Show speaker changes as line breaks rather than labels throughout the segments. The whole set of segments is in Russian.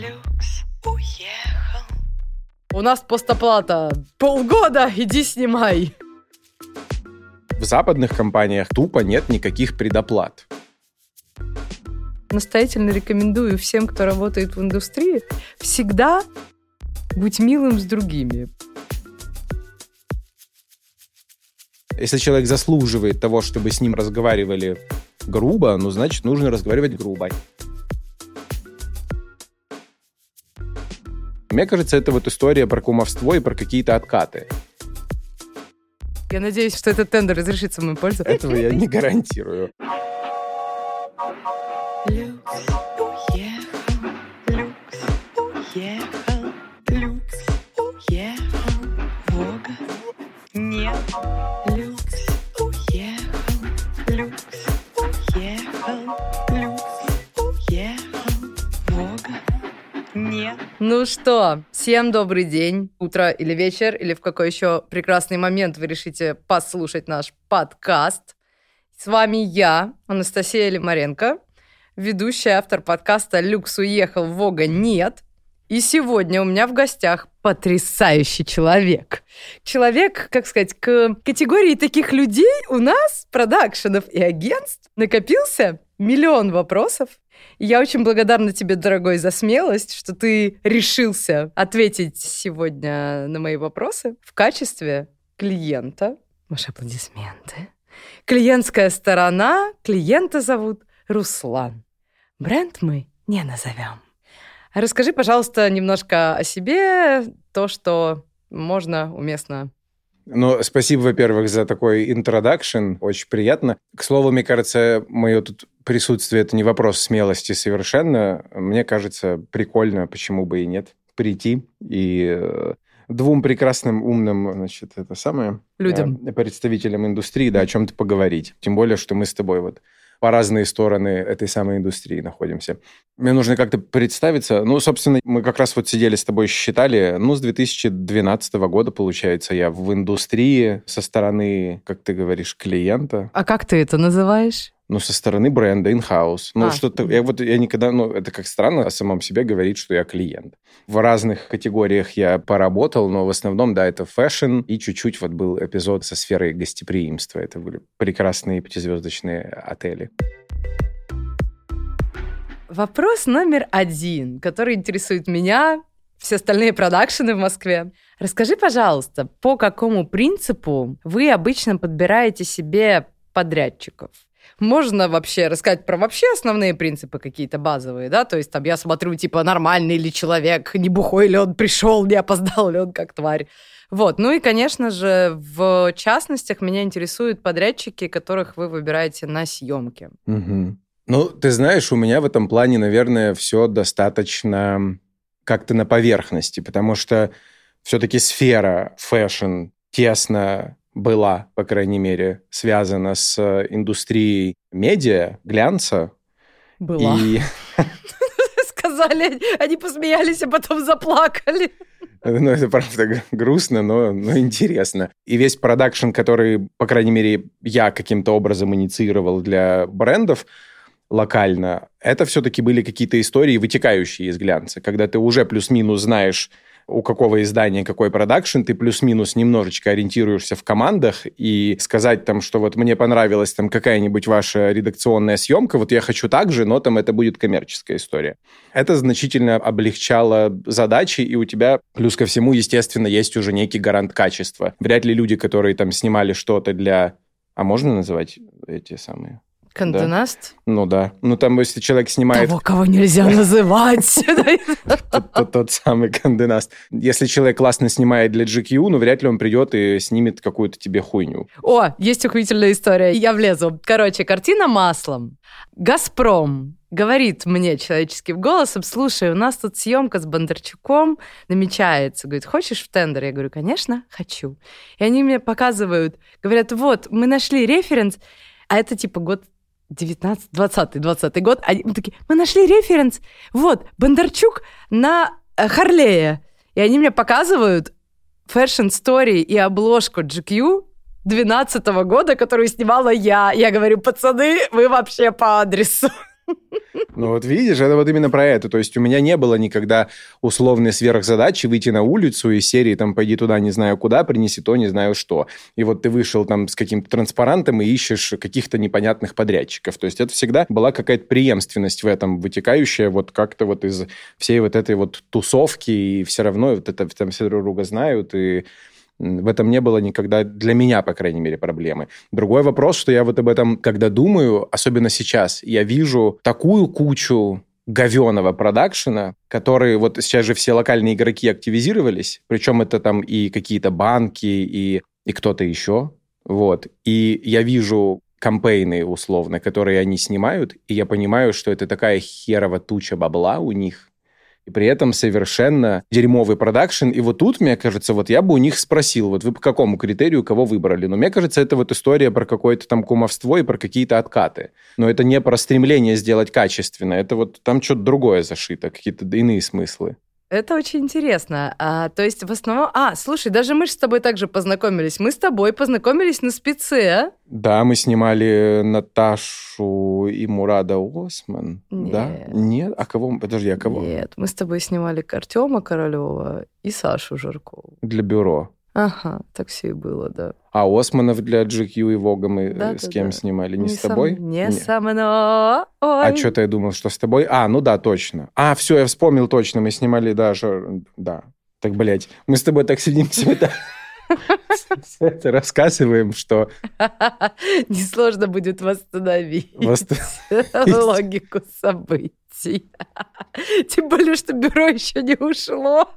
Люкс уехал.
У нас постоплата. Полгода, иди снимай.
В западных компаниях тупо нет никаких предоплат.
Настоятельно рекомендую всем, кто работает в индустрии, всегда быть милым с другими.
Если человек заслуживает того, чтобы с ним разговаривали грубо, ну, значит, нужно разговаривать грубо. Мне кажется, это вот история про кумовство и про какие-то откаты.
Я надеюсь, что этот тендер разрешится в мою пользу.
Этого я не гарантирую.
Нет.
Ну что, всем добрый день, утро или вечер, или в какой еще прекрасный момент вы решите послушать наш подкаст. С вами я, Анастасия Лимаренко, ведущая, автор подкаста «Люкс уехал, Вога нет». И сегодня у меня в гостях потрясающий человек. Человек, как сказать, к категории таких людей у нас, продакшенов и агентств, накопился миллион вопросов. Я очень благодарна тебе, дорогой, за смелость, что ты решился ответить сегодня на мои вопросы в качестве клиента. Ваши аплодисменты. Клиентская сторона. Клиента зовут Руслан. Бренд мы не назовем. Расскажи, пожалуйста, немножко о себе, то, что можно, уместно.
Ну, спасибо, во-первых, за такой интродакшн. Очень приятно. К слову, мне кажется, мое тут присутствие – это не вопрос смелости совершенно. Мне кажется, прикольно, почему бы и нет, прийти и э, двум прекрасным, умным, значит, это самое...
Людям.
э, Представителям индустрии, да, о чем-то поговорить. Тем более, что мы с тобой вот по разные стороны этой самой индустрии находимся. Мне нужно как-то представиться. Ну, собственно, мы как раз вот сидели с тобой, считали, ну, с 2012 года, получается, я в индустрии со стороны, как ты говоришь, клиента,
А как ты это называешь?
Ну, со стороны бренда, in-house. Ну,
А.
что-то... Я вот я никогда... Ну, это как странно о самом себе говорить, что я клиент. В разных категориях я поработал, но в основном, да, это fashion, и чуть-чуть вот был эпизод со сферой гостеприимства. Это были прекрасные пятизвездочные отели.
Вопрос номер один, который интересует меня, все остальные продакшены в Москве. Расскажи, пожалуйста, по какому принципу вы обычно подбираете себе подрядчиков? Можно вообще рассказать про вообще основные принципы какие-то базовые, да? То есть там я смотрю, типа, нормальный ли человек, не бухой ли он пришел, не опоздал ли он как тварь. Вот. Ну и, конечно же, в частностях меня интересуют подрядчики, которых вы выбираете на съемки.
Мгм. Ну, ты знаешь, у меня в этом плане, наверное, все достаточно как-то на поверхности, потому что все-таки сфера fashion тесно была, по крайней мере, связана с э, индустрией медиа, глянца.
Была.
И
Сказали, они посмеялись, а потом заплакали.
ну, это правда грустно, но, но интересно. И весь продакшн, который, по крайней мере, я каким-то образом инициировал для брендов локально, это все-таки были какие-то истории, вытекающие из глянца, когда ты уже плюс-минус знаешь, у какого издания какой продакшн, ты плюс-минус немножечко ориентируешься в командах, и сказать там, что вот мне понравилась там какая-нибудь ваша редакционная съемка, вот я хочу так же, но там это будет коммерческая история. Это значительно облегчало задачи, и у тебя, плюс ко всему, естественно, есть уже некий гарант качества. Вряд ли люди, которые там снимали что-то для... А можно называть эти самые?
Контенаст?
Ну да. Ну там, если человек снимает
Того, кого нельзя называть.
тот, самый Канденаст. Если человек классно снимает для GQ, ну вряд ли он придет и снимет какую-то тебе хуйню.
О, есть охуительная история. Я влезу. Короче, картина маслом. «Газпром» говорит мне человеческим голосом, слушай, у нас тут съемка с Бондарчуком намечается. Говорит, хочешь в тендер? Я говорю, конечно, хочу. И они мне показывают, говорят, вот, мы нашли референс, а это типа год 19, 20, 20 год. Они мы такие, мы нашли референс, вот, Бондарчук на э, Харлея. И они мне показывают Fashion Story и обложку GQ 12 года, которую снимала я. Я говорю, пацаны, вы вообще по адресу.
Ну вот видишь, это вот именно про это. То есть у меня не было никогда условной сверхзадачи выйти на улицу из серии там «пойди туда, не знаю куда, принеси то, не знаю что». И вот ты вышел там с каким-то транспарантом и ищешь каких-то непонятных подрядчиков. То есть это всегда была какая-то преемственность в этом, вытекающая вот как-то вот из всей вот этой вот тусовки, и все равно вот это там все друг друга знают, и в этом не было никогда для меня, по крайней мере, проблемы. Другой вопрос, что я вот об этом, когда думаю, особенно сейчас, я вижу такую кучу говеного продакшена, которые вот сейчас же все локальные игроки активизировались, причем это там и какие-то банки, и, и кто-то еще, вот. И я вижу кампейны, условно, которые они снимают, и я понимаю, что это такая херова туча бабла у них, и при этом совершенно дерьмовый продакшн. И вот тут, мне кажется, вот я бы у них спросил, вот вы по какому критерию кого выбрали? Но мне кажется, это вот история про какое-то там кумовство и про какие-то откаты. Но это не про стремление сделать качественно, это вот там что-то другое зашито, какие-то иные смыслы.
Это очень интересно. А, то есть в основном... А, слушай, даже мы же с тобой также познакомились. Мы с тобой познакомились на спеце.
Да, мы снимали Наташу и Мурада Осман.
Нет.
Да? Нет? А кого? Подожди, а кого?
Нет, мы с тобой снимали Артема Королева и Сашу Жиркову.
Для бюро.
Ага, так все и было, да.
А Османов для GQ и Вога мы
Да,
э, с
да,
кем
да.
снимали? Не, с
со-
тобой?
Не,
Не.
со мной.
А что-то я думал, что с тобой. А, ну да, точно. А, все, я вспомнил точно. Мы снимали даже... Да. Так, блядь, мы с тобой так сидим все это... рассказываем, что...
Несложно будет восстановить
Восст-
логику событий. Тем более, что бюро еще не ушло.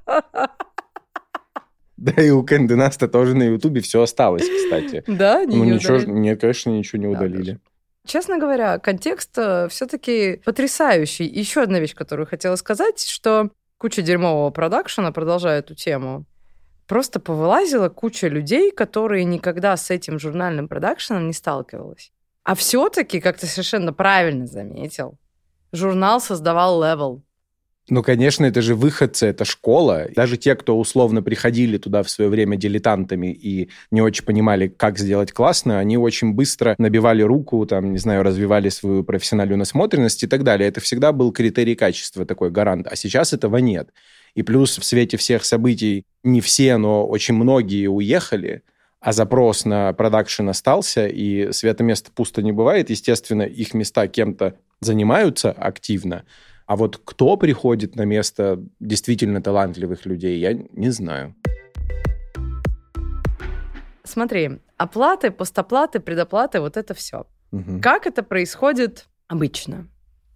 Да и у Кэнды Наста тоже на Ютубе все осталось, кстати.
Да, не
Ну ничего,
удалили.
нет, конечно, ничего не
Да,
удалили.
Честно говоря, контекст все-таки потрясающий. Еще одна вещь, которую хотела сказать, что куча дерьмового продакшена, продолжая эту тему, просто повылазила куча людей, которые никогда с этим журнальным продакшеном не сталкивалась. А все-таки, как ты совершенно правильно заметил, журнал создавал level.
Ну, конечно, это же выходцы, это школа. Даже те, кто условно приходили туда в свое время дилетантами и не очень понимали, как сделать классно, они очень быстро набивали руку, там, не знаю, развивали свою профессиональную насмотренность и так далее. Это всегда был критерий качества, такой гарант. А сейчас этого нет. И плюс в свете всех событий не все, но очень многие уехали, а запрос на продакшн остался, и света места пусто не бывает. Естественно, их места кем-то занимаются активно, а вот кто приходит на место действительно талантливых людей, я не знаю.
Смотри, оплаты, постоплаты, предоплаты, вот это все.
Мгм.
Как это происходит обычно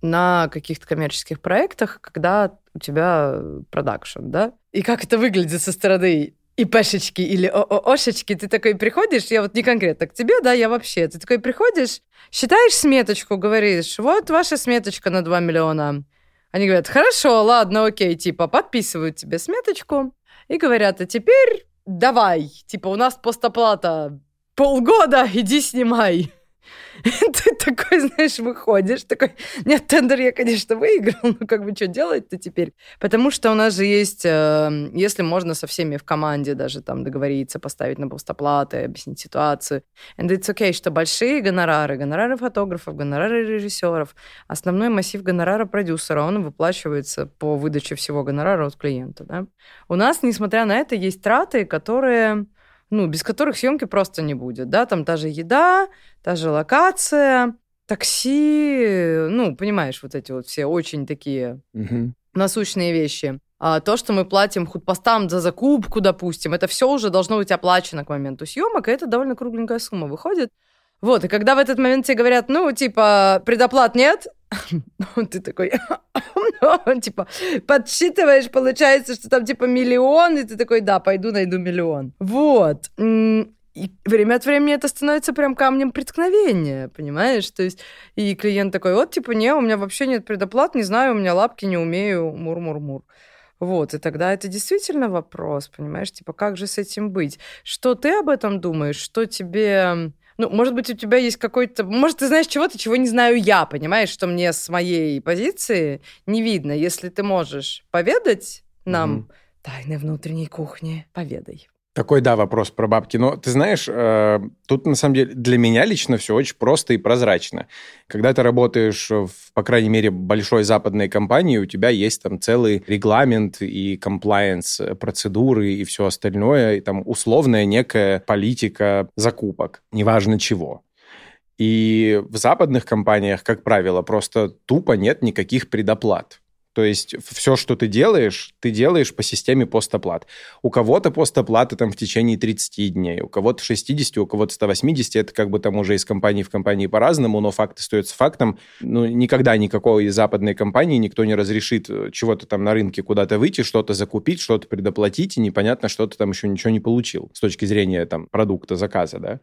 на каких-то коммерческих проектах, когда у тебя э, продакшн, да? И как это выглядит со стороны ИПшечки или ООшечки? Ты такой приходишь, я вот не конкретно к тебе, да, я вообще. Ты такой приходишь, считаешь сметочку, говоришь, вот ваша сметочка на 2 миллиона. Они говорят, хорошо, ладно, окей, типа, подписывают тебе сметочку и говорят, а теперь давай, типа, у нас постоплата полгода, иди снимай. Ты такой, знаешь, выходишь, такой, нет, тендер я, конечно, выиграл, но как бы что делать-то теперь? Потому что у нас же есть, э, если можно со всеми в команде даже там договориться, поставить на постоплаты, объяснить ситуацию. And it's okay, что большие гонорары, гонорары фотографов, гонорары режиссеров, основной массив гонорара продюсера, он выплачивается по выдаче всего гонорара от клиента. Да? У нас, несмотря на это, есть траты, которые ну, без которых съемки просто не будет, да, там та же еда, та же локация, такси, ну, понимаешь, вот эти вот все очень такие
Мгм.
насущные вещи. А то, что мы платим худпостам за закупку, допустим, это все уже должно быть оплачено к моменту съемок, и это довольно кругленькая сумма выходит. Вот, и когда в этот момент тебе говорят, ну, типа, предоплат нет, ты такой, ну, типа, подсчитываешь, получается, что там, типа, миллион, и ты такой, да, пойду найду миллион. Вот. И время от времени это становится прям камнем преткновения, понимаешь? То есть, и клиент такой, вот, типа, не, у меня вообще нет предоплат, не знаю, у меня лапки не умею, мур-мур-мур. Вот, и тогда это действительно вопрос, понимаешь, типа, как же с этим быть? Что ты об этом думаешь? Что тебе... Ну, может быть, у тебя есть какой-то... Может, ты знаешь чего-то, чего не знаю я, понимаешь, что мне с моей позиции не видно. Если ты можешь поведать нам
Мгм.
тайны внутренней кухни, поведай.
Такой, да, вопрос про бабки. Но ты знаешь, э, тут на самом деле для меня лично все очень просто и прозрачно. Когда ты работаешь в, по крайней мере, большой западной компании, у тебя есть там целый регламент и комплайенс, э, процедуры и все остальное, и там условная некая политика закупок, неважно чего. И в западных компаниях, как правило, просто тупо нет никаких предоплат. То есть все, что ты делаешь, ты делаешь по системе постоплат. У кого-то постоплаты там в течение 30 дней, у кого-то 60, у кого-то 180. Это как бы там уже из компании в компании по-разному, но факт остается фактом. Ну, никогда никакой из западной компании никто не разрешит э, чего-то там на рынке куда-то выйти, что-то закупить, что-то предоплатить, и непонятно, что ты там еще ничего не получил с точки зрения там продукта, заказа, да.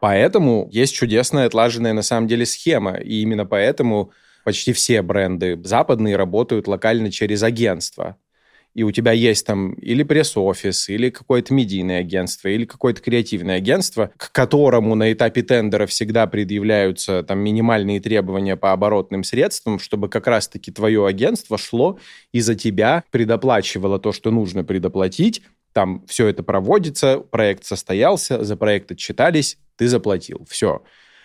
Поэтому есть чудесная отлаженная на самом деле схема, и именно поэтому почти все бренды западные работают локально через агентство. И у тебя есть там или пресс-офис, или какое-то медийное агентство, или какое-то креативное агентство, к которому на этапе тендера всегда предъявляются там минимальные требования по оборотным средствам, чтобы как раз-таки твое агентство шло и за тебя предоплачивало то, что нужно предоплатить, там все это проводится, проект состоялся, за проект отчитались, ты заплатил. Все.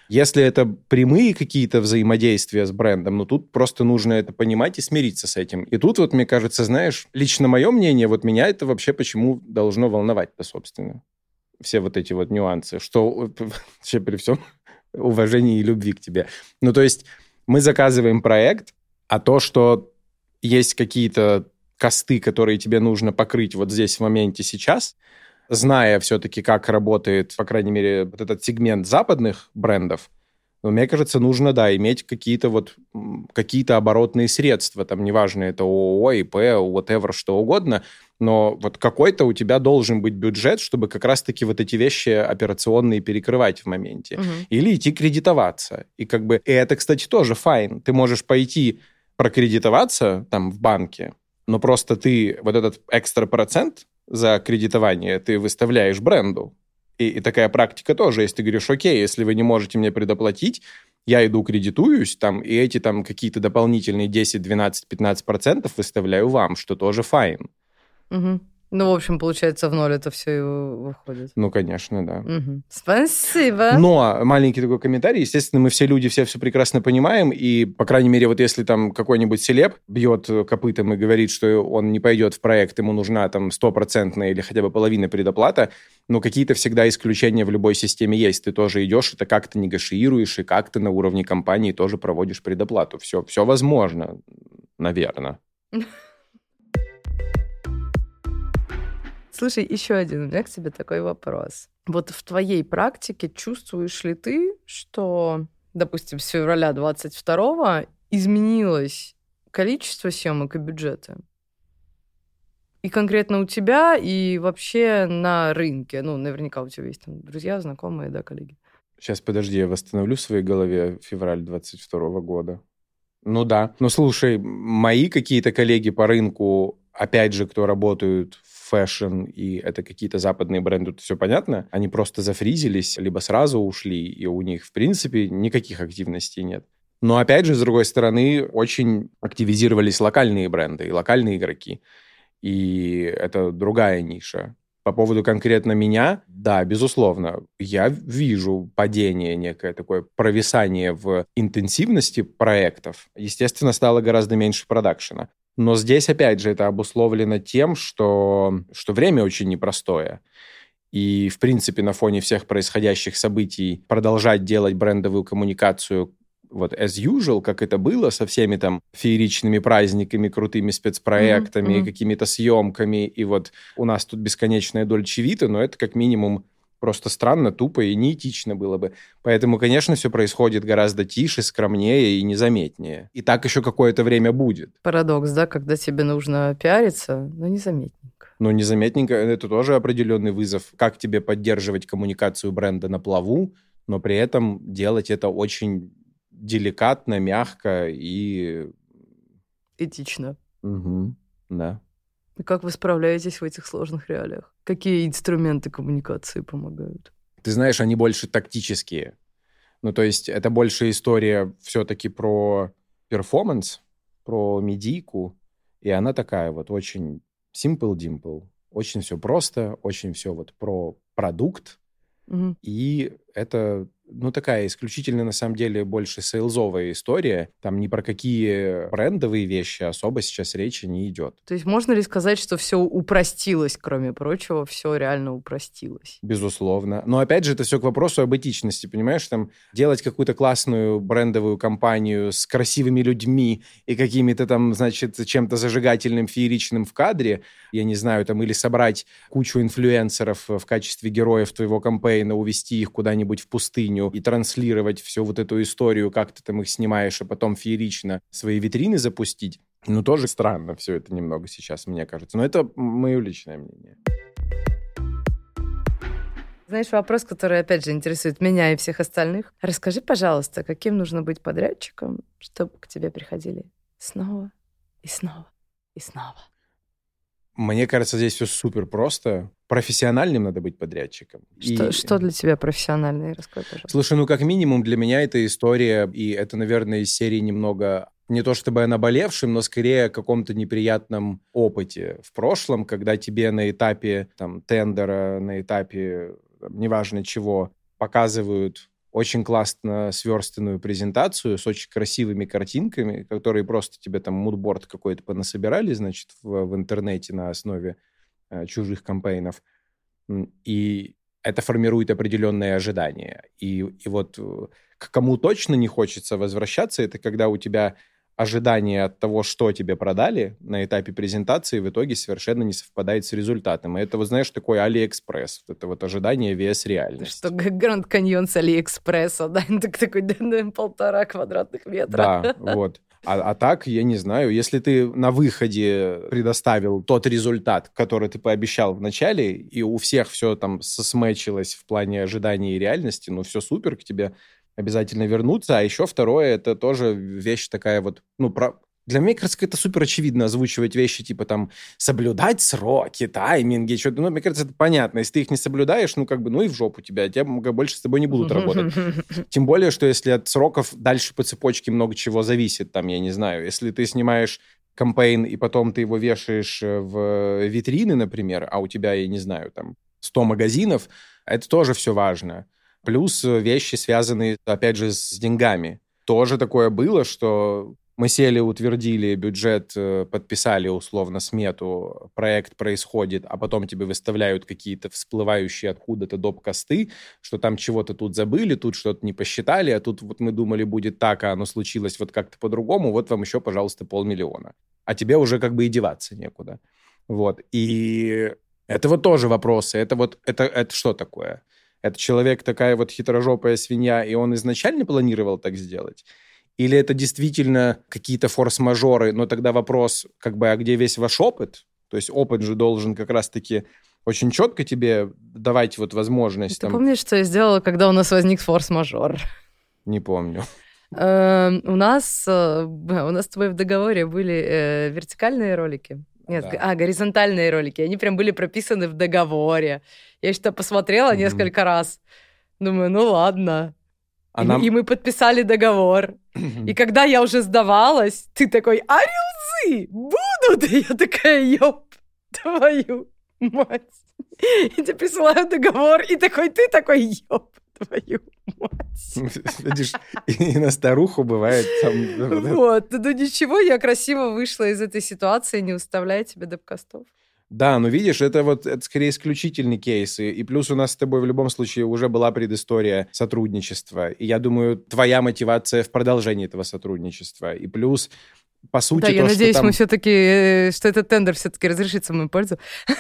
Если это прямые какие-то взаимодействия с брендом, ну тут просто нужно это понимать и смириться с этим. И тут вот, мне кажется, знаешь, лично мое мнение, вот меня это вообще почему должно волновать-то, собственно. Все вот эти вот нюансы, что вообще при всем уважении и любви к тебе. Ну, то есть мы заказываем проект, а то, что есть какие-то косты, которые тебе нужно покрыть вот здесь в моменте сейчас – зная все-таки, как работает, по крайней мере, вот этот сегмент западных брендов, но мне кажется, нужно, да, иметь какие-то вот какие-то оборотные средства, там, неважно, это ООО, ИП, whatever, что угодно, но вот какой-то у тебя должен быть бюджет, чтобы как раз-таки вот эти вещи операционные перекрывать в моменте. Угу. Или идти кредитоваться. И как бы, и это, кстати, тоже файн. Ты можешь пойти прокредитоваться там в банке, но просто ты вот этот экстра процент за кредитование ты выставляешь бренду. И, и такая практика тоже, если ты говоришь, окей, если вы не можете мне предоплатить, я иду кредитуюсь, там, и эти там какие-то дополнительные 10, 12, 15 процентов выставляю вам, что тоже fine.
Угу. Ну, в общем, получается, в ноль это все и выходит.
Ну, конечно, да.
Угу. Спасибо.
Но маленький такой комментарий. Естественно, мы все люди все все прекрасно понимаем. И, по крайней мере, вот если там какой-нибудь celeb бьет копытом и говорит, что он не пойдет в проект, ему нужна там стопроцентная или хотя бы половина предоплата, но какие-то всегда исключения в любой системе есть. Ты тоже идешь, это как-то негашируешь, и как-то на уровне компании тоже проводишь предоплату. Все, все возможно, наверное.
Слушай, еще один у меня к тебе такой вопрос. Вот в твоей практике чувствуешь ли ты, что, допустим, с февраля 22 изменилось количество съемок и бюджеты? И конкретно у тебя, и вообще на рынке. Ну, наверняка у тебя есть там друзья, знакомые, да, коллеги.
Сейчас, подожди, я восстановлю в своей голове февраль 22 года. Ну да. Ну слушай, мои какие-то коллеги по рынку, опять же, кто работают fashion, и это какие-то западные бренды, тут все понятно, они просто зафризились, либо сразу ушли, и у них, в принципе, никаких активностей нет. Но, опять же, с другой стороны, очень активизировались локальные бренды и локальные игроки. И это другая ниша. По поводу конкретно меня, да, безусловно, я вижу падение некое такое провисание в интенсивности проектов. Естественно, стало гораздо меньше продакшена. Но здесь, опять же, это обусловлено тем, что, что время очень непростое. И, в принципе, на фоне всех происходящих событий продолжать делать брендовую коммуникацию вот as usual, как это было, со всеми там фееричными праздниками, крутыми спецпроектами, mm-hmm. какими-то съемками, и вот у нас тут бесконечная дольче вита, но это как минимум просто странно, тупо и неэтично было бы. Поэтому, конечно, все происходит гораздо тише, скромнее и незаметнее. И так еще какое-то время будет.
Парадокс, да, когда тебе нужно пиариться, но незаметненько.
Но незаметненько это тоже определенный вызов. Как тебе поддерживать коммуникацию бренда на плаву, но при этом делать это очень деликатно, мягко и...
Этично.
Угу, да.
И как вы справляетесь в этих сложных реалиях? Какие инструменты коммуникации помогают?
Ты знаешь, они больше тактические. Ну, то есть это больше история все-таки про перформанс, про медийку, и она такая вот очень simple-dimple. Очень все просто, очень все вот про продукт,
Мгм.
и это, ну, такая исключительно, на самом деле, больше сейлзовая история. Там ни про какие брендовые вещи особо сейчас речи не идет.
То есть можно ли сказать, что все упростилось, кроме прочего, все реально упростилось?
Безусловно. Но опять же, это все к вопросу об этичности, понимаешь? Там делать какую-то классную брендовую компанию с красивыми людьми и какими-то там, значит, чем-то зажигательным, фееричным в кадре, я не знаю, там, или собрать кучу инфлюенсеров в качестве героев твоего кампейна, увести их куда-нибудь в пустыню и транслировать всю вот эту историю, как ты там их снимаешь, а потом феерично свои витрины запустить. Ну, тоже странно все это немного сейчас, мне кажется. Но это мое личное мнение.
Знаешь, вопрос, который, опять же, интересует меня и всех остальных. Расскажи, пожалуйста, каким нужно быть подрядчиком, чтобы к тебе приходили снова и снова и снова?
Мне кажется, здесь все супер просто. Профессиональным надо быть подрядчиком.
Что,
И-
что для тебя профессиональный? Расскажи, пожалуйста.
Слушай, ну как минимум для меня эта история, и это, наверное, из серии немного не то чтобы о наболевшем, но скорее о каком-то неприятном опыте в прошлом, когда тебе на этапе там, тендера, на этапе там, неважно чего, показывают очень классно сверстанную презентацию с очень красивыми картинками, которые просто тебе там мудборд какой-то понасобирали, значит, в, в интернете на основе чужих кампейнов. И это формирует определенные ожидания. И, и вот э, к кому точно не хочется возвращаться, это когда у тебя ожидания от того, что тебе продали на этапе презентации, в итоге совершенно не совпадает с результатом. И это, вот знаешь, такой Алиэкспресс. Вот Это вот ожидание versus реальности.
Что Гранд Каньон с Алиэкспресса, да, так, такой да, да, полтора квадратных метра.
Да, вот. А, а так, я не знаю, если ты на выходе предоставил тот результат, который ты пообещал в начале, и у всех все там сосмечилось в плане ожидания и реальности, ну, все супер, к тебе обязательно вернуться. А еще второе, это тоже вещь такая вот, ну, про... Для меня, кажется, это супер очевидно озвучивать вещи, типа там соблюдать сроки, тайминги, что-то. Ну, мне кажется, это понятно. Если ты их не соблюдаешь, ну, как бы, ну и в жопу тебя. Тебя больше с тобой не будут работать. Тем более, что если от сроков дальше по цепочке много чего зависит, там, я не знаю, если ты снимаешь кампейн, и потом ты его вешаешь э, в витрины, например, а у тебя, я не знаю, там, 100 магазинов, это тоже все важно. Плюс э, вещи, связанные, опять же, с деньгами. Тоже такое было, что мы сели, утвердили бюджет, э, подписали условно смету, проект происходит, а потом тебе выставляют какие-то всплывающие откуда-то доп-косты, что там чего-то тут забыли, тут что-то не посчитали, а тут вот мы думали будет так, а оно случилось вот как-то по-другому, вот вам еще, пожалуйста, полмиллиона. А тебе уже как бы и деваться некуда. Вот. И это вот тоже вопросы. Это вот, это, это что такое? Это человек такая вот хитрожопая свинья, и он изначально планировал так сделать? Или это действительно какие-то форс-мажоры? Но тогда вопрос, как бы, а где весь ваш опыт? То есть опыт же должен как раз-таки очень четко тебе давать вот возможность.
Ты
там,
помнишь, что я сделала, когда у нас возник форс-мажор?
Не помню.
Эм, У нас, э, у нас с тобой в договоре были э, вертикальные ролики. Нет,
Да.
а, горизонтальные ролики. Они прям были прописаны в договоре. Я что-то посмотрела
Мгм.
несколько раз. Думаю, ну ладно.
А
и,
нам-
мы, и мы подписали договор. И когда я уже сдавалась, ты такой, а рилзы будут? И я такая, ёп, твою мать. И тебе присылаю договор, и такой, ты такой, ёп, твою мать.
Видишь, и на старуху бывает там...
Вот, ну ничего, я красиво вышла из этой ситуации, не уставляя тебе депкастов.
Да, ну видишь, это вот это скорее исключительный кейс. И, и плюс у нас с тобой в любом случае уже была предыстория сотрудничества. И я думаю, твоя мотивация в продолжении этого сотрудничества. И плюс, по сути,
Да,
то,
я надеюсь,
там-
мы все-таки, что этот тендер все-таки разрешится в мою пользу.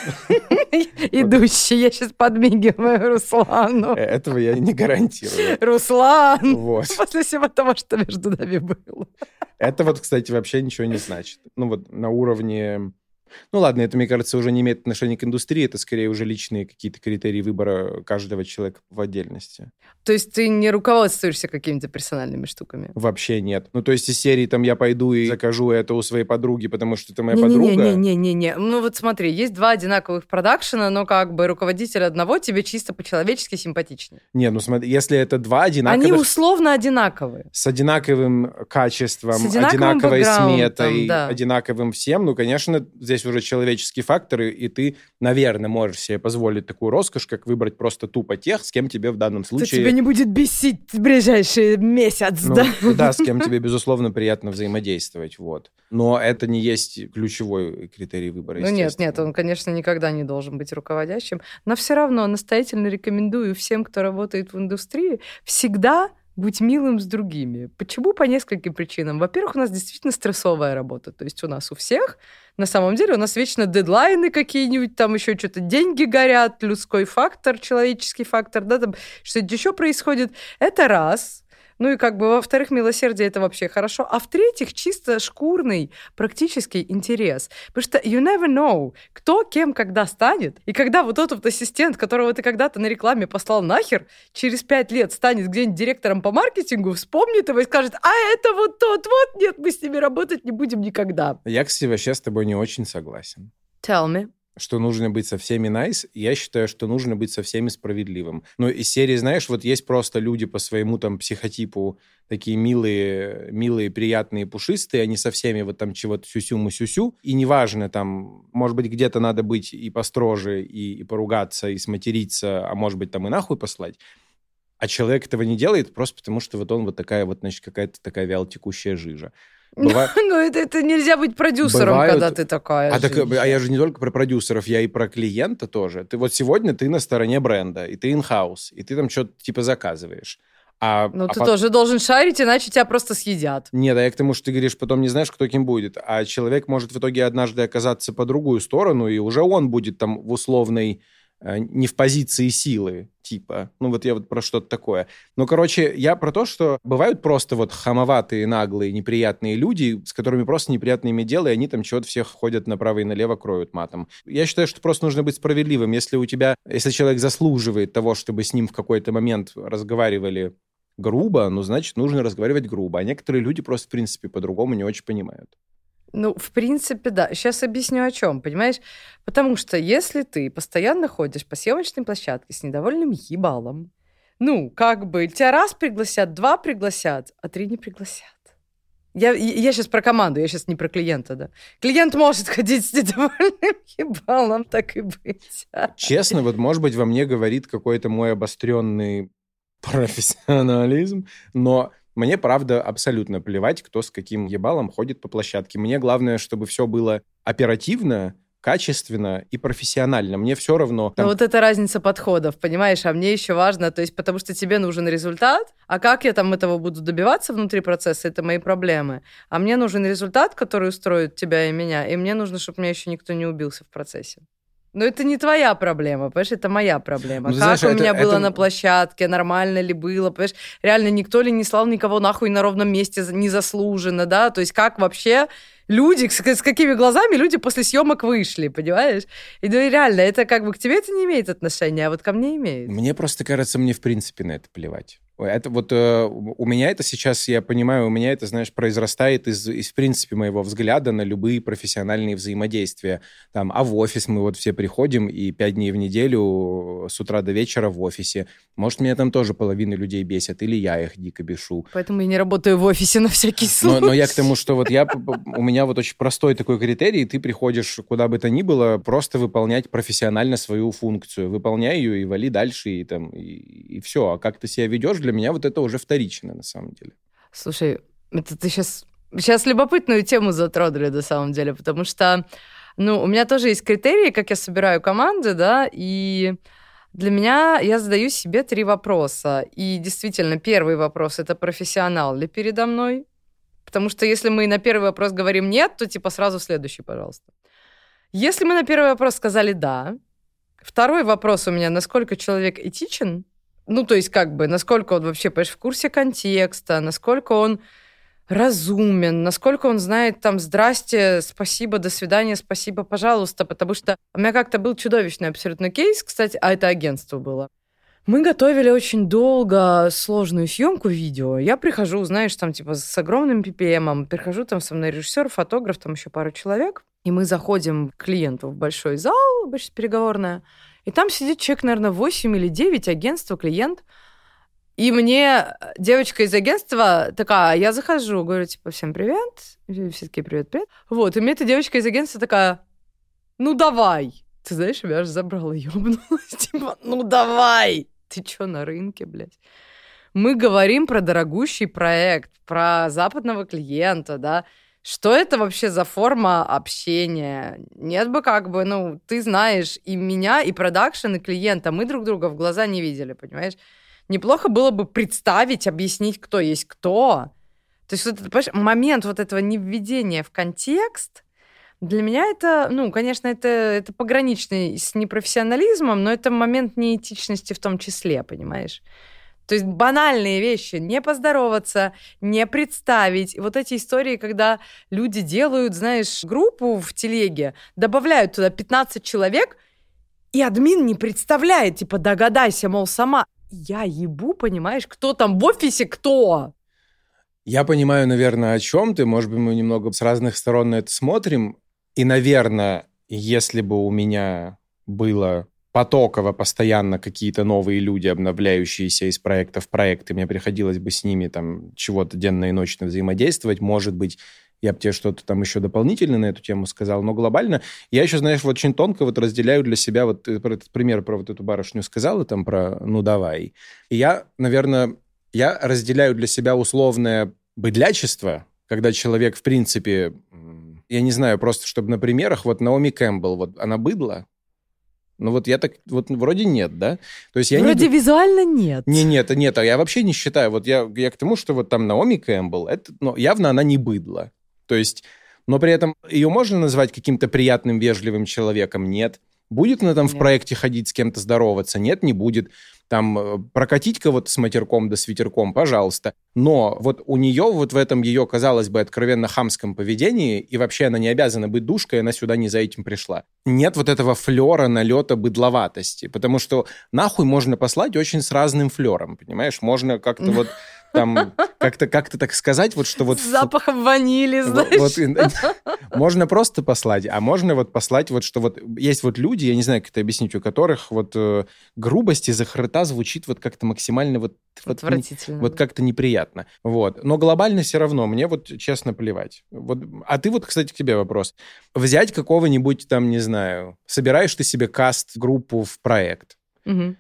Идущий, я сейчас подмигиваю Руслану.
Э, Этого я не гарантирую.
Руслан!
Вот.
После всего того, что между нами было.
Это вот, кстати, вообще ничего не значит. Ну вот на уровне... Ну ладно, это, мне кажется, уже не имеет отношения к индустрии, это скорее уже личные какие-то критерии выбора каждого человека в отдельности.
То есть ты не руководствуешься какими-то персональными штуками?
Вообще нет. Ну, то есть из серии там я пойду и закажу это у своей подруги, потому что это моя подруга.
Не-не-не-не-не. Ну вот смотри, есть два одинаковых продакшена, но как бы руководитель одного тебе чисто по-человечески симпатичнее.
Не, ну смотри, если это два
Они
одинаковых...
условно одинаковые.
С одинаковым качеством,
С одинаковым
одинаковой сметой,
да.
одинаковым всем, ну, конечно, здесь есть уже человеческий фактор, и, и ты, наверное, можешь себе позволить такую роскошь, как выбрать просто тупо тех, с кем тебе в данном
Кто
случае...
тебя не будет бесить в ближайший месяц,
Ну,
да?
да, с кем тебе, безусловно, приятно взаимодействовать, вот. Но это не есть ключевой критерий выбора,
Ну нет, нет, он, конечно, никогда не должен быть руководящим. Но все равно настоятельно рекомендую всем, кто работает в индустрии, всегда быть милым с другими. Почему? По нескольким причинам. Во-первых, у нас действительно стрессовая работа. То есть у нас у всех, на самом деле, у нас вечно дедлайны какие-нибудь, там еще что-то деньги горят, людской фактор, человеческий фактор, да, там что-то еще происходит. Это раз. Ну и как бы, во-вторых, милосердие это вообще хорошо. А в-третьих, чисто шкурный практический интерес. Потому что you never know, кто кем когда станет. И когда вот этот вот ассистент, которого ты когда-то на рекламе послал нахер, через пять лет станет где-нибудь директором по маркетингу, вспомнит его и скажет, а это вот тот вот, нет, мы с ними работать не будем никогда.
Я, кстати, вообще с тобой не очень согласен.
Tell me.
Что нужно быть со всеми nice, я считаю, что нужно быть со всеми справедливым. Ну, из серии, знаешь, вот есть просто люди по своему там психотипу такие милые, милые, приятные, пушистые, они со всеми вот там чего-то сюсю-мусюсю, и неважно там, может быть, где-то надо быть и построже, и, и поругаться, и сматериться, а может быть, там и нахуй послать, а человек этого не делает просто потому, что вот он вот такая вот, значит, какая-то такая вялотекущая жижа. Быва-
Ну, это, это нельзя быть продюсером,
Бывают-
когда ты такая.
А, так, а я же не только про продюсеров, я и про клиента тоже. Ты вот сегодня ты на стороне бренда, и ты in-house, и ты там что-то типа заказываешь. А,
Ну,
а
ты
пот-
тоже должен шарить, иначе тебя просто съедят.
Нет, а я к тому, что ты говоришь, потом не знаешь, кто кем будет. А человек может в итоге однажды оказаться по другую сторону, и уже он будет там в условной не в позиции силы, типа. Ну, вот я вот про что-то такое. Ну, короче, я про то, что бывают просто вот хамоватые, наглые, неприятные люди, с которыми просто неприятно иметь дело, и они там чего-то всех ходят направо и налево, кроют матом. Я считаю, что просто нужно быть справедливым. Если у тебя, если человек заслуживает того, чтобы с ним в какой-то момент разговаривали грубо, ну, значит, нужно разговаривать грубо. А некоторые люди просто, в принципе, по-другому не очень понимают.
Ну, в принципе, да. Сейчас объясню, о чем, понимаешь? Потому что если ты постоянно ходишь по съемочной площадке с недовольным ебалом, ну, как бы, тебя раз пригласят, два пригласят, а три не пригласят. Я, я сейчас про команду, я сейчас не про клиента, да. Клиент может ходить с недовольным ебалом, так и быть.
Честно, вот, может быть, во мне говорит какой-то мой обостренный профессионализм, но мне, правда, абсолютно плевать, кто с каким ебалом ходит по площадке. Мне главное, чтобы все было оперативно, качественно и профессионально. Мне все равно...
Но
там,
вот это разница подходов, понимаешь? А мне еще важно, то есть потому что тебе нужен результат, а как я там этого буду добиваться внутри процесса, это мои проблемы. А мне нужен результат, который устроит тебя и меня, и мне нужно, чтобы меня еще никто не убился в процессе. Но это не твоя проблема, понимаешь, это моя проблема.
Ну,
как
знаешь,
у
это-
меня было
это-
на площадке, нормально ли было, понимаешь, реально никто ли не слал никого нахуй на ровном месте за- незаслуженно, да, то есть как вообще люди, с, с какими глазами люди после съемок вышли, понимаешь? И ну реально, это как бы к тебе это не имеет отношения, а вот ко мне имеет.
Мне просто кажется, мне в принципе на это плевать. Это вот э, у меня это сейчас, я понимаю, у меня это, знаешь, произрастает из, из, в принципе, моего взгляда на любые профессиональные взаимодействия. Там, а в офис мы вот все приходим, и пять дней в неделю с утра до вечера в офисе. Может, меня там тоже половина людей бесят, или я их дико бешу.
Поэтому я не работаю в офисе на всякий случай.
Но, но я к тому, что вот я, у меня вот очень простой такой критерий, ты приходишь куда бы то ни было, просто выполнять профессионально свою функцию. Выполняй ее и вали дальше, и, там, и, и все. А как ты себя ведешь, для меня вот это уже вторично, на самом деле.
Слушай, это ты сейчас... Сейчас любопытную тему затронули, на самом деле, потому что, ну, у меня тоже есть критерии, как я собираю команды, да, и для меня я задаю себе три вопроса. И действительно, первый вопрос — это профессионал ли передо мной? Потому что если мы на первый вопрос говорим «нет», то типа сразу следующий, пожалуйста. Если мы на первый вопрос сказали «да», второй вопрос у меня — насколько человек этичен? Ну, то есть как бы, насколько он вообще, понимаешь, в курсе контекста, насколько он разумен, насколько он знает там «здрасте», «спасибо», «до свидания», «спасибо», «пожалуйста», потому что у меня как-то был чудовищный абсолютно кейс, кстати, а это агентство было. Мы готовили очень долго сложную съемку видео. Я прихожу, знаешь, там типа с огромным PPM, прихожу, там со мной режиссер, фотограф, там еще пару человек, и мы заходим к клиенту в большой зал, обычно переговорная, и там сидит человек, наверное, 8 или 9, агентство, клиент, и мне девочка из агентства такая, я захожу, говорю, типа, всем привет. Все такие, привет, привет. Вот, и мне эта девочка из агентства такая, ну давай. Ты знаешь, я аж забрала, ёбнулась. Типа, ну давай. Ты чё на рынке, блядь? Мы говорим про дорогущий проект, про западного клиента, да, что это вообще за форма общения? Нет бы как бы, ну, ты знаешь и меня, и продакшн, и клиента. Мы друг друга в глаза не видели, понимаешь? Неплохо было бы представить, объяснить, кто есть кто. То есть, вот, момент вот этого невведения в контекст, для меня это, ну, конечно, это, это пограничный с непрофессионализмом, но это момент неэтичности в том числе, понимаешь? То есть банальные вещи, не поздороваться, не представить. Вот эти истории, когда люди делают, знаешь, группу в телеге, добавляют туда 15 человек, и админ не представляет, типа, догадайся, мол, сама. Я ебу, понимаешь, кто там в офисе, кто?
Я понимаю, наверное, о чем ты. Может быть, мы немного с разных сторон на это смотрим. И, наверное, если бы у меня было потоково постоянно какие-то новые люди, обновляющиеся из проекта в проект, и мне приходилось бы с ними там чего-то денно и ночно взаимодействовать, может быть, я бы тебе что-то там еще дополнительно на эту тему сказал, но глобально я еще, знаешь, вот очень тонко вот разделяю для себя, вот про этот пример про вот эту барышню сказал, и там про «ну давай». И я, наверное, я разделяю для себя условное быдлячество, когда человек, в принципе, я не знаю, просто чтобы на примерах, вот Наоми Кэмпбелл, вот она быдла, ну вот я так, вот вроде нет, да? То есть я
Вроде
не...
визуально нет.
Не, нет, нет, а я вообще не считаю. Вот я, я к тому, что вот там Наоми Кэмпбелл, это, ну, явно она не быдло. То есть, но при этом ее можно назвать каким-то приятным, вежливым человеком? Нет. Будет она там Нет. в проекте ходить с кем-то здороваться? Нет, не будет. Там э, прокатить кого-то с матерком да с ветерком, пожалуйста. Но вот у нее вот в этом ее, казалось бы, откровенно хамском поведении, и вообще она не обязана быть душкой, она сюда не за этим пришла. Нет вот этого флера, налета быдловатости, потому что нахуй можно послать очень с разным флером, понимаешь? Можно как-то вот там как-то как так сказать, вот что вот... С
запахом ванили, знаешь.
Вот, можно просто послать, а можно вот послать вот, что вот есть вот люди, я не знаю, как это объяснить, у которых вот э, грубость из их рта звучит вот как-то максимально вот... Вот, вот как-то неприятно. Вот. Но глобально все равно, мне вот честно плевать. Вот, а ты вот, кстати, к тебе вопрос. Взять какого-нибудь там, не знаю, собираешь ты себе каст-группу в проект.
Угу.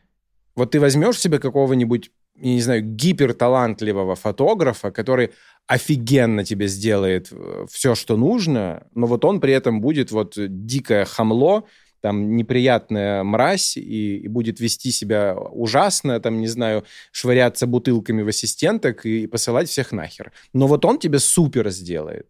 Вот ты возьмешь себе какого-нибудь я не знаю, гиперталантливого фотографа, который офигенно тебе сделает э, все, что нужно, но вот он при этом будет вот дикое хамло, там неприятная мразь и, и будет вести себя ужасно, там, не знаю, швыряться бутылками в ассистенток и, и посылать всех нахер. Но вот он тебе супер сделает.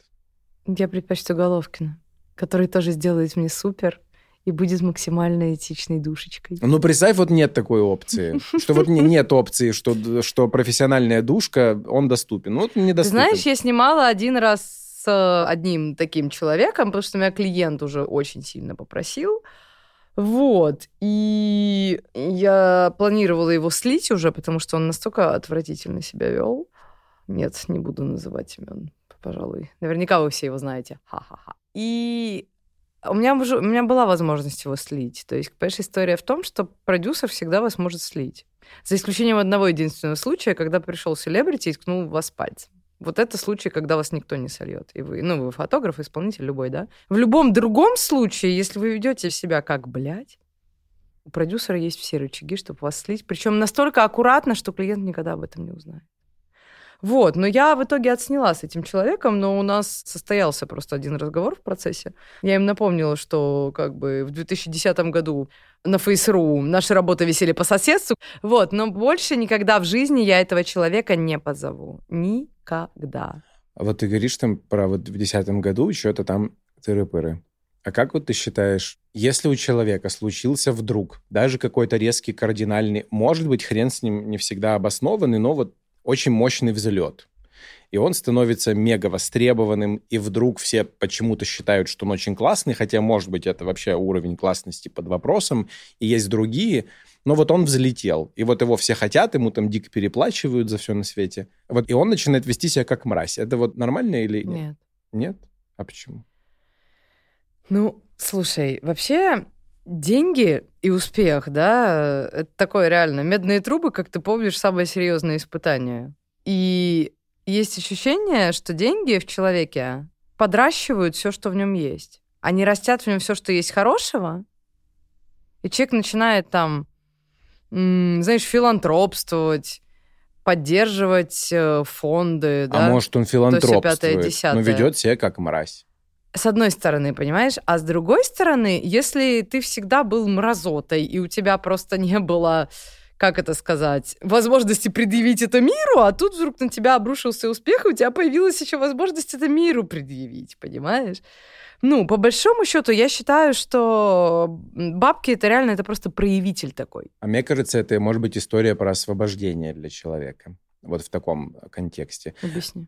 Я предпочту Головкина, который тоже сделает мне супер, и будет максимально этичной душечкой.
Ну, представь, вот нет такой опции. Что вот нет опции, что, что профессиональная душка, он доступен. Ну, вот недоступен.
знаешь, я снимала один раз с одним таким человеком, потому что меня клиент уже очень сильно попросил. Вот. И я планировала его слить уже, потому что он настолько отвратительно себя вел. Нет, не буду называть имен, пожалуй. Наверняка вы все его знаете. Ха-ха-ха. И у меня, уже, у меня была возможность его слить. То есть, понимаешь, история в том, что продюсер всегда вас может слить. За исключением одного единственного случая, когда пришел селебрити и ткнул вас пальцем. Вот это случай, когда вас никто не сольет. И вы, ну, вы фотограф, исполнитель любой, да? В любом другом случае, если вы ведете себя как, блядь, у продюсера есть все рычаги, чтобы вас слить. Причем настолько аккуратно, что клиент никогда об этом не узнает. Вот, но я в итоге отсняла с этим человеком, но у нас состоялся просто один разговор в процессе. Я им напомнила, что как бы в 2010 году на Фейс.ру наши работы висели по соседству. Вот, но больше никогда в жизни я этого человека не позову. Никогда.
А вот ты говоришь там про вот в 2010 году что-то там тыры-пыры. А как вот ты считаешь, если у человека случился вдруг даже какой-то резкий кардинальный, может быть, хрен с ним не всегда обоснованный, но вот очень мощный взлет. И он становится мега востребованным, и вдруг все почему-то считают, что он очень классный, хотя, может быть, это вообще уровень классности под вопросом, и есть другие, но вот он взлетел, и вот его все хотят, ему там дико переплачивают за все на свете. Вот, и он начинает вести себя как мразь. Это вот нормально или нет?
Нет.
Нет? А почему?
Ну, слушай, вообще деньги и успех, да, это такое реально. Медные трубы, как ты помнишь, самое серьезное испытание. И есть ощущение, что деньги в человеке подращивают все, что в нем есть. они растят в нем все, что есть хорошего, и человек начинает там, знаешь, филантропствовать, поддерживать э, фонды,
А
да.
может, он филантропствует, но ведет себя как мразь.
С одной стороны, понимаешь? А с другой стороны, если ты всегда был мразотой, и у тебя просто не было, как это сказать, возможности предъявить это миру, а тут вдруг на тебя обрушился успех, и у тебя появилась еще возможность это миру предъявить, понимаешь? Ну, по большому счету, я считаю, что бабки это реально это просто проявитель такой.
А мне кажется, это может быть история про освобождение для человека. Вот в таком контексте.
Объясни.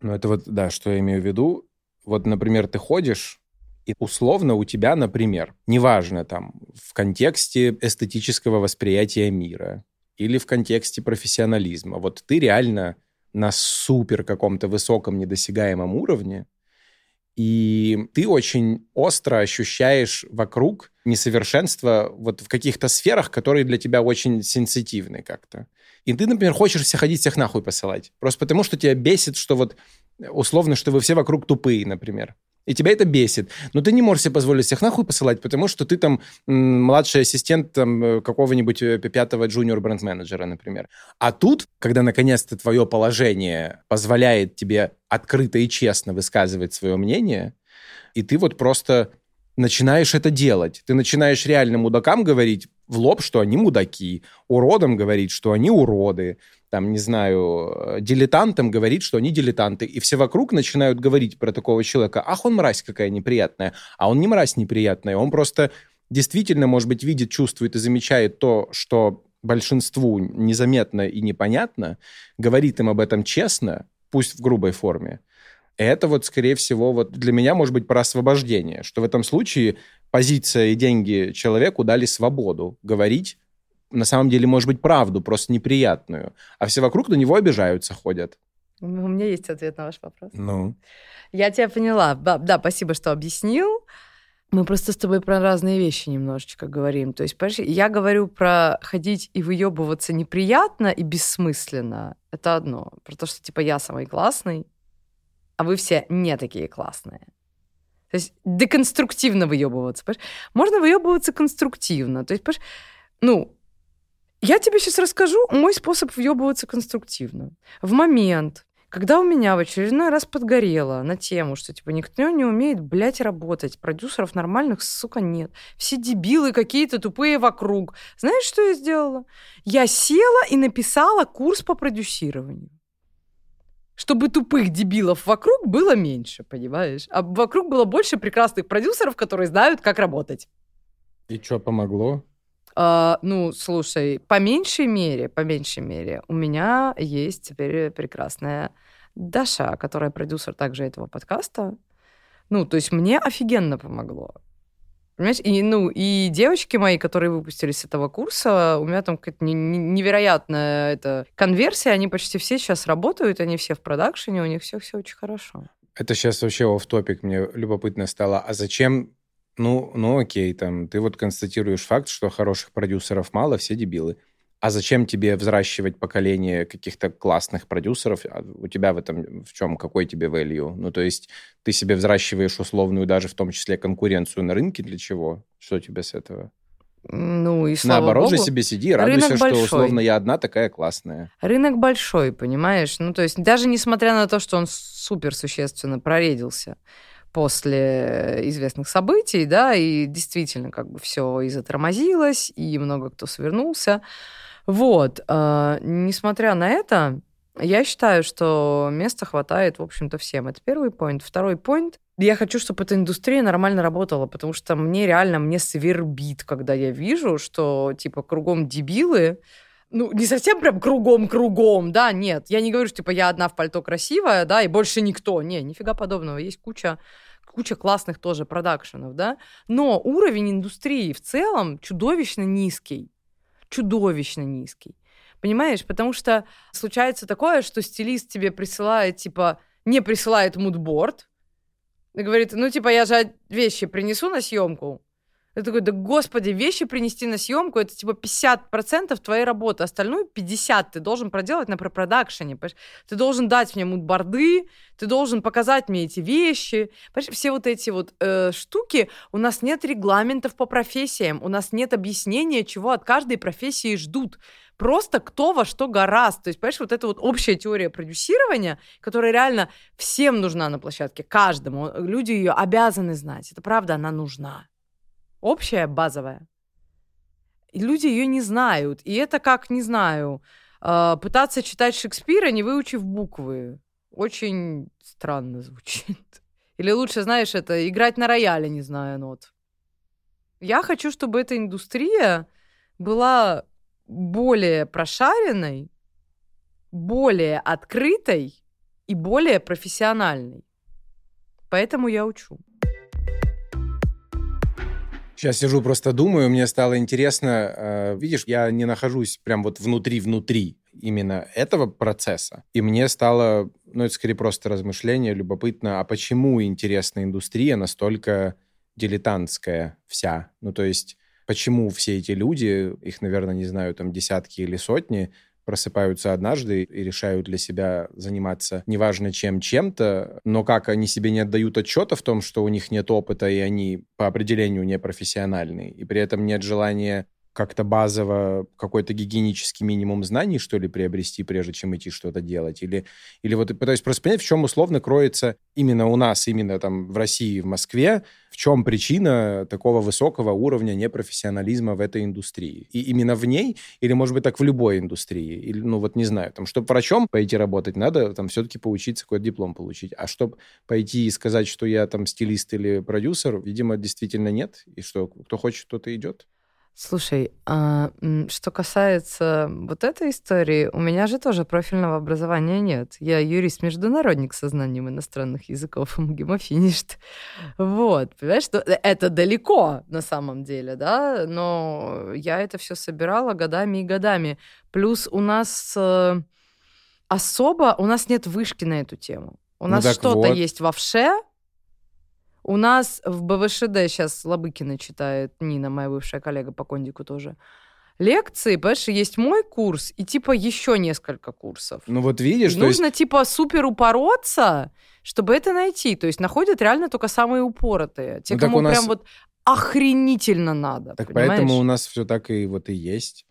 Ну, это вот, да, что я имею в виду. Вот, например, ты ходишь, и условно у тебя, например, неважно там, в контексте эстетического восприятия мира или в контексте профессионализма, вот ты реально на супер каком-то высоком недосягаемом уровне, и ты очень остро ощущаешь вокруг несовершенство вот в каких-то сферах, которые для тебя очень сенситивны как-то. И ты, например, хочешь всех ходить, всех нахуй посылать. Просто потому, что тебя бесит, что вот условно, что вы все вокруг тупые, например. И тебя это бесит. Но ты не можешь себе позволить всех нахуй посылать, потому что ты там младший ассистент там, э, какого-нибудь э, пятого джуниор бренд-менеджера, например. А тут, когда наконец-то твое положение позволяет тебе открыто и честно высказывать свое мнение, и ты вот просто начинаешь это делать. Ты начинаешь реально мудакам говорить в лоб, что они мудаки, уродам говорить, что они уроды, там, не знаю, э, дилетантам говорить, что они дилетанты. И все вокруг начинают говорить про такого человека, ах, он мразь какая неприятная. А он не мразь неприятная, он просто действительно, может быть, видит, чувствует и замечает то, что большинству незаметно и непонятно, говорит им об этом честно, пусть в грубой форме. Это вот, скорее всего, вот для меня может быть про освобождение, что в этом случае позиция и деньги человеку дали свободу говорить на самом деле, может быть, правду, просто неприятную. А все вокруг на него обижаются, ходят.
У меня есть ответ на ваш вопрос.
Ну,
Я тебя поняла. Да, да, спасибо, что объяснил. Мы просто с тобой про разные вещи немножечко говорим. То есть, понимаешь, я говорю про ходить и выебываться неприятно и бессмысленно. Это одно. Про то, что, типа, я самый классный, а вы все не такие классные. То есть деконструктивно выебываться. Понимаешь? Можно выебываться конструктивно. То есть, ну, я тебе сейчас расскажу мой способ въебываться конструктивно. В момент, когда у меня в очередной раз подгорело на тему, что, типа, никто не умеет, блядь, работать, продюсеров нормальных, сука, нет. Все дебилы какие-то тупые вокруг. Знаешь, что я сделала? Я села и написала курс по продюсированию. Чтобы тупых дебилов вокруг было меньше, понимаешь? А вокруг было больше прекрасных продюсеров, которые знают, как работать.
и что помогло?
А, ну, слушай, по меньшей мере, по меньшей мере, у меня есть теперь прекрасная Даша, которая продюсер также этого подкаста. Ну, то есть мне офигенно помогло. Понимаешь? И, ну, и девочки мои, которые выпустились с этого курса, у меня там какая-то не- не- невероятная это, конверсия, они почти все сейчас работают, они все в продакшене, у них все, все очень хорошо.
Это сейчас вообще оф топик мне любопытно стало. А зачем ну, ну окей, там, ты вот констатируешь факт, что хороших продюсеров мало, все дебилы. А зачем тебе взращивать поколение каких-то классных продюсеров? А У тебя в этом в чем, какой тебе value? Ну, то есть ты себе взращиваешь условную даже в том числе конкуренцию на рынке для чего? Что тебе с этого?
Ну, и слава
Наоборот
богу.
же себе сиди радуйся,
Рынок
что
большой.
условно я одна такая классная.
Рынок большой, понимаешь? Ну, то есть даже несмотря на то, что он супер существенно проредился после известных событий, да, и действительно как бы все и затормозилось, и много кто свернулся. Вот. э, несмотря на это, я считаю, что места хватает, в общем-то, всем. Это первый поинт. Второй поинт. Я хочу, чтобы эта индустрия нормально работала, потому что мне реально, мне свербит, когда я вижу, что, типа, кругом дебилы, ну, не совсем прям кругом-кругом, да, нет. Я не говорю, что, типа, я одна в пальто красивая, да, и больше никто. Не, нифига подобного. Есть куча, куча классных тоже продакшенов, да. Но уровень индустрии в целом чудовищно низкий. Чудовищно низкий. Понимаешь? Потому что случается такое, что стилист тебе присылает, типа, не присылает мудборд, и говорит, ну, типа, я же вещи принесу на съемку, Я такой, да господи, вещи принести на съемку, это типа 50% твоей работы, остальную 50 ты должен проделать на препродакшене. Ты должен дать мне мудборды, ты должен показать мне эти вещи. Понимаешь, все вот эти вот э, штуки, у нас нет регламентов по профессиям, у нас нет объяснения, чего от каждой профессии ждут. Просто кто во что гораст. То есть, понимаешь, вот эта вот общая теория продюсирования, которая реально всем нужна на площадке, каждому. Люди ее обязаны знать. Это правда, она нужна общая, базовая. И люди ее не знают. И это как, не знаю, э, пытаться читать Шекспира, не выучив буквы. Очень странно звучит. Или лучше, знаешь, это играть на рояле, не зная нот. Я хочу, чтобы эта индустрия была более прошаренной, более открытой и более профессиональной. Поэтому я учу.
Сейчас сижу, просто думаю, мне стало интересно. Э, видишь, я не нахожусь прям вот внутри-внутри именно этого процесса. И мне стало, ну, это скорее просто размышление, любопытно, а почему, интересная индустрия настолько дилетантская вся? Ну, то есть, почему все эти люди, их, наверное, не знаю, там десятки или сотни, просыпаются однажды и решают для себя заниматься неважно чем, чем-то, но как они себе не отдают отчета в том, что у них нет опыта, и они по определению не профессиональные, и при этом нет желания как-то базово какой-то гигиенический минимум знаний, что ли, приобрести, прежде чем идти что-то делать? Или, или вот пытаюсь просто понять, в чем условно кроется именно у нас, именно там в России, в Москве, в чем причина такого высокого уровня непрофессионализма в этой индустрии? И именно в ней, или, может быть, так в любой индустрии? Или, ну вот не знаю, там, чтобы врачом пойти работать, надо там все-таки поучиться, какой-то диплом получить. А чтобы пойти и сказать, что я там стилист или продюсер, видимо, действительно нет. И что кто хочет, тот и идет.
Слушай, а, что касается вот этой истории, у меня же тоже профильного образования нет. Я юрист-международник со знанием иностранных языков, гемофиништ. Вот, понимаешь, что э, это далеко на самом деле, да, но я это все собирала годами и годами. Плюс у нас э, особо, у нас нет вышки на эту тему. У ну нас что-то вот. есть в овше, у нас в БВШД сейчас Лобыкина читает Нина, моя бывшая коллега по кондику тоже. Лекции, понимаешь, есть мой курс и типа еще несколько курсов.
Ну вот видишь,
нужно
есть...
типа супер упороться, чтобы это найти. То есть находят реально только самые упоротые, те, ну, кому нас... прям вот охренительно надо.
Так
понимаешь?
поэтому у нас все так и вот и есть.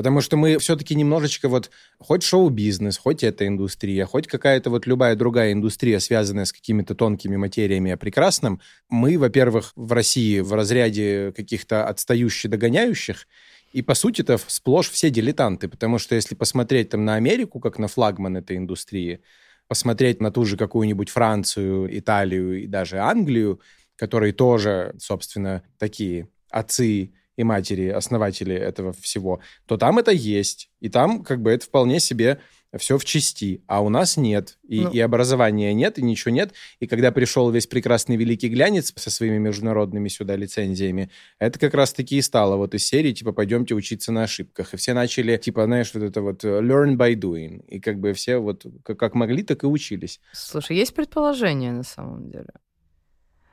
Потому что мы все-таки немножечко вот, хоть шоу-бизнес, хоть эта индустрия, хоть какая-то вот любая другая индустрия, связанная с какими-то тонкими материями о прекрасном, мы, во-первых, в России в разряде каких-то отстающих, догоняющих, и, по сути это сплошь все дилетанты, потому что если посмотреть там на Америку, как на флагман этой индустрии, посмотреть на ту же какую-нибудь Францию, Италию и даже Англию, которые тоже, собственно, такие отцы и матери, основатели этого всего, то там это есть. И там как бы это вполне себе все в части, а у нас нет. И, ну. и образования нет, и ничего нет. И когда пришел весь прекрасный великий глянец со своими международными сюда лицензиями, это как раз-таки и стало вот из серии, типа, пойдемте учиться на ошибках. И все начали, типа, знаешь, вот это вот э, learn by doing. И как бы все вот как, как могли, так и учились.
Слушай, есть предположение на самом деле.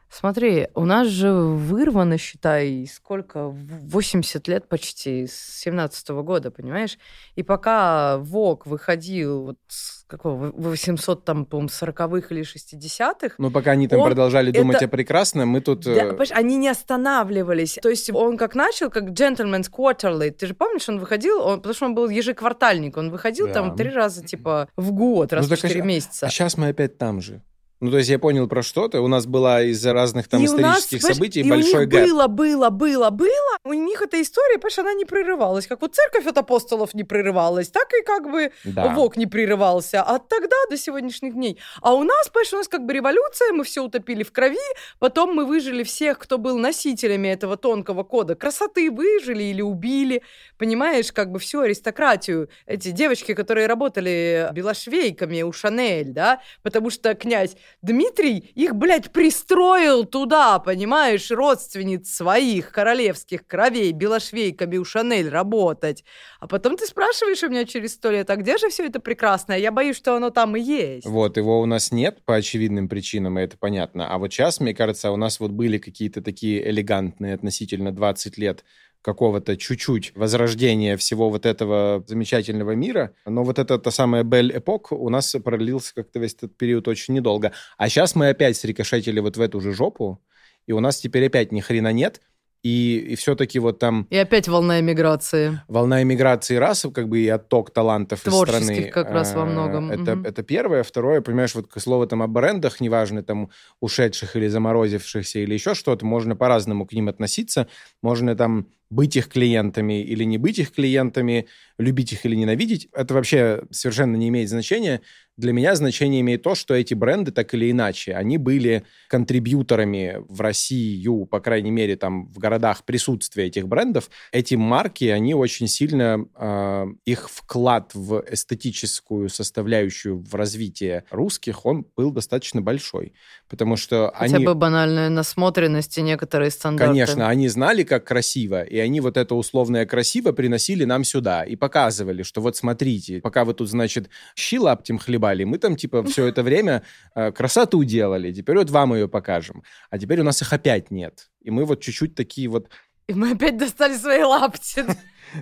Смотри, у нас же вырвано, считай, сколько? 80 лет почти, с 17 -го года, понимаешь? И пока ВОК выходил вот с какого, 800, там, по-моему, 40-х или 60-х.
Ну, пока они там продолжали думать это... о прекрасном, мы тут...
Да, э, они не останавливались. То есть он как начал, как Gentleman's Quarterly. Ты же помнишь, он выходил, он, потому что он был ежеквартальник, он выходил да. там три раза, типа, в год, раз ну, в 4 а, месяца.
А сейчас мы опять там же. Ну, то есть я понял про что-то. У нас была из-за разных там и исторических нас, событий и большой у них
гэп. было, было, было, было. У них эта история, понимаешь, она не прерывалась. Как вот церковь от апостолов не прерывалась, так и как бы да. ВОК не прерывался. От тогда до сегодняшних дней. А у нас, понимаешь, у нас как бы революция, мы все утопили в крови, потом мы выжили всех, кто был носителями этого тонкого кода красоты, выжили или убили. Понимаешь, как бы всю аристократию. Эти девочки, которые работали белошвейками у Шанель, да, потому что князь Дмитрий их, блядь, пристроил туда, понимаешь, родственниц своих королевских кровей, белошвейками у Шанель работать. А потом ты спрашиваешь у меня через сто лет, а где же все это прекрасное? Я боюсь, что оно там и есть.
Вот, его у нас нет по очевидным причинам, и это понятно. А вот сейчас, мне кажется, у нас вот были какие-то такие элегантные относительно 20 лет какого-то чуть-чуть возрождения всего вот этого замечательного мира. Но вот эта та самая Бель Эпок у нас продлился как-то весь этот период очень недолго. А сейчас мы опять срикошетили вот в эту же жопу, и у нас теперь опять ни хрена нет. И, и все-таки вот там...
И опять волна эмиграции.
Волна эмиграции раз, как бы и отток талантов из страны.
Как раз во
А,
многом.
Это,
Мгм.
это первое. Второе, понимаешь, вот к слову там о брендах, неважно, там ушедших или заморозившихся или еще что-то, можно по-разному к ним относиться. Можно там быть их клиентами или не быть их клиентами, любить их или ненавидеть. Это вообще совершенно не имеет значения. Для меня значение имеет то, что эти бренды так или иначе, они были контрибьюторами в Россию, по крайней мере, там в городах присутствия этих брендов. Эти марки, они очень сильно, э, их вклад в эстетическую составляющую в развитие русских, он был достаточно большой. Потому что
Хотя
они...
бы банальная насмотренность и некоторые стандарты.
Конечно, они знали, как красиво, и они вот это условное красиво приносили нам сюда и показывали, что вот смотрите, пока вы тут, значит, щи лаптем хлебали, мы там, типа, все это время э, красоту делали, теперь вот вам ее покажем. А теперь у нас их опять нет. И мы вот чуть-чуть такие вот,
И мы опять достали свои лапти.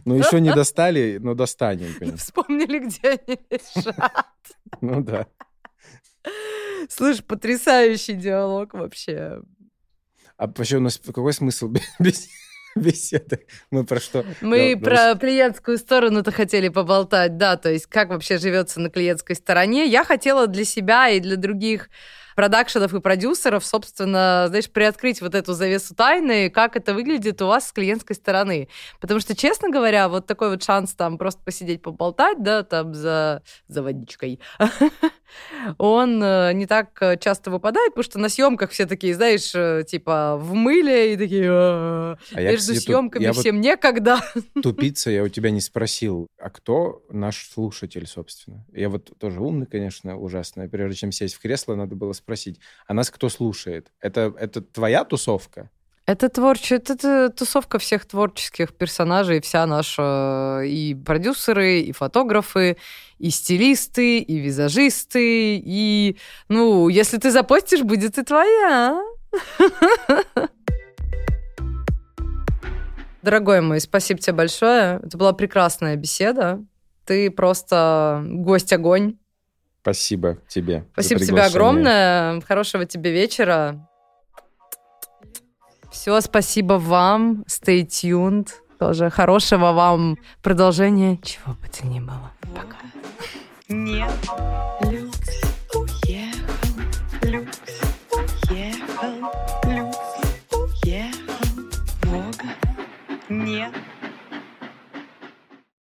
ну, еще не достали, но достанем.
И вспомнили, где они лежат.
Ну да.
Слышь, потрясающий диалог вообще.
А вообще у нас какой смысл бес- беседы? Мы про что?
Мы
Ну,
про клиентскую сторону-то хотели поболтать, да, то есть как вообще живется на клиентской стороне. Я хотела для себя и для других продакшенов и продюсеров, собственно, знаешь, приоткрыть вот эту завесу тайны, как это выглядит у вас с клиентской стороны. Потому что, честно говоря, вот такой вот шанс там просто посидеть, поболтать, да, там за, за водичкой, он э, не так э, часто выпадает, потому что на съемках все такие, знаешь, э, типа в мыле и такие...
А я,
Между
тут-
съемками
я вот
всем некогда.
тупица, я у тебя не спросил, а кто наш слушатель, собственно? Я вот тоже умный, конечно, ужасно. Прежде чем сесть в кресло, надо было спросить, а нас кто слушает? Это, это твоя тусовка?
Это творче, это, это тусовка всех творческих персонажей, вся наша и продюсеры, и фотографы, и стилисты, и визажисты, и, ну, если ты запостишь, будет и твоя. Дорогой мой, спасибо тебе большое. Это была прекрасная беседа. Ты просто гость-огонь.
Спасибо тебе.
Спасибо тебе огромное. Хорошего тебе вечера. Все, спасибо вам. Stay tuned. Тоже хорошего вам продолжения. Чего бы то ни было. Пока.
Нет, люкс уехал, люкс уехал, люкс уехал, Бога нет.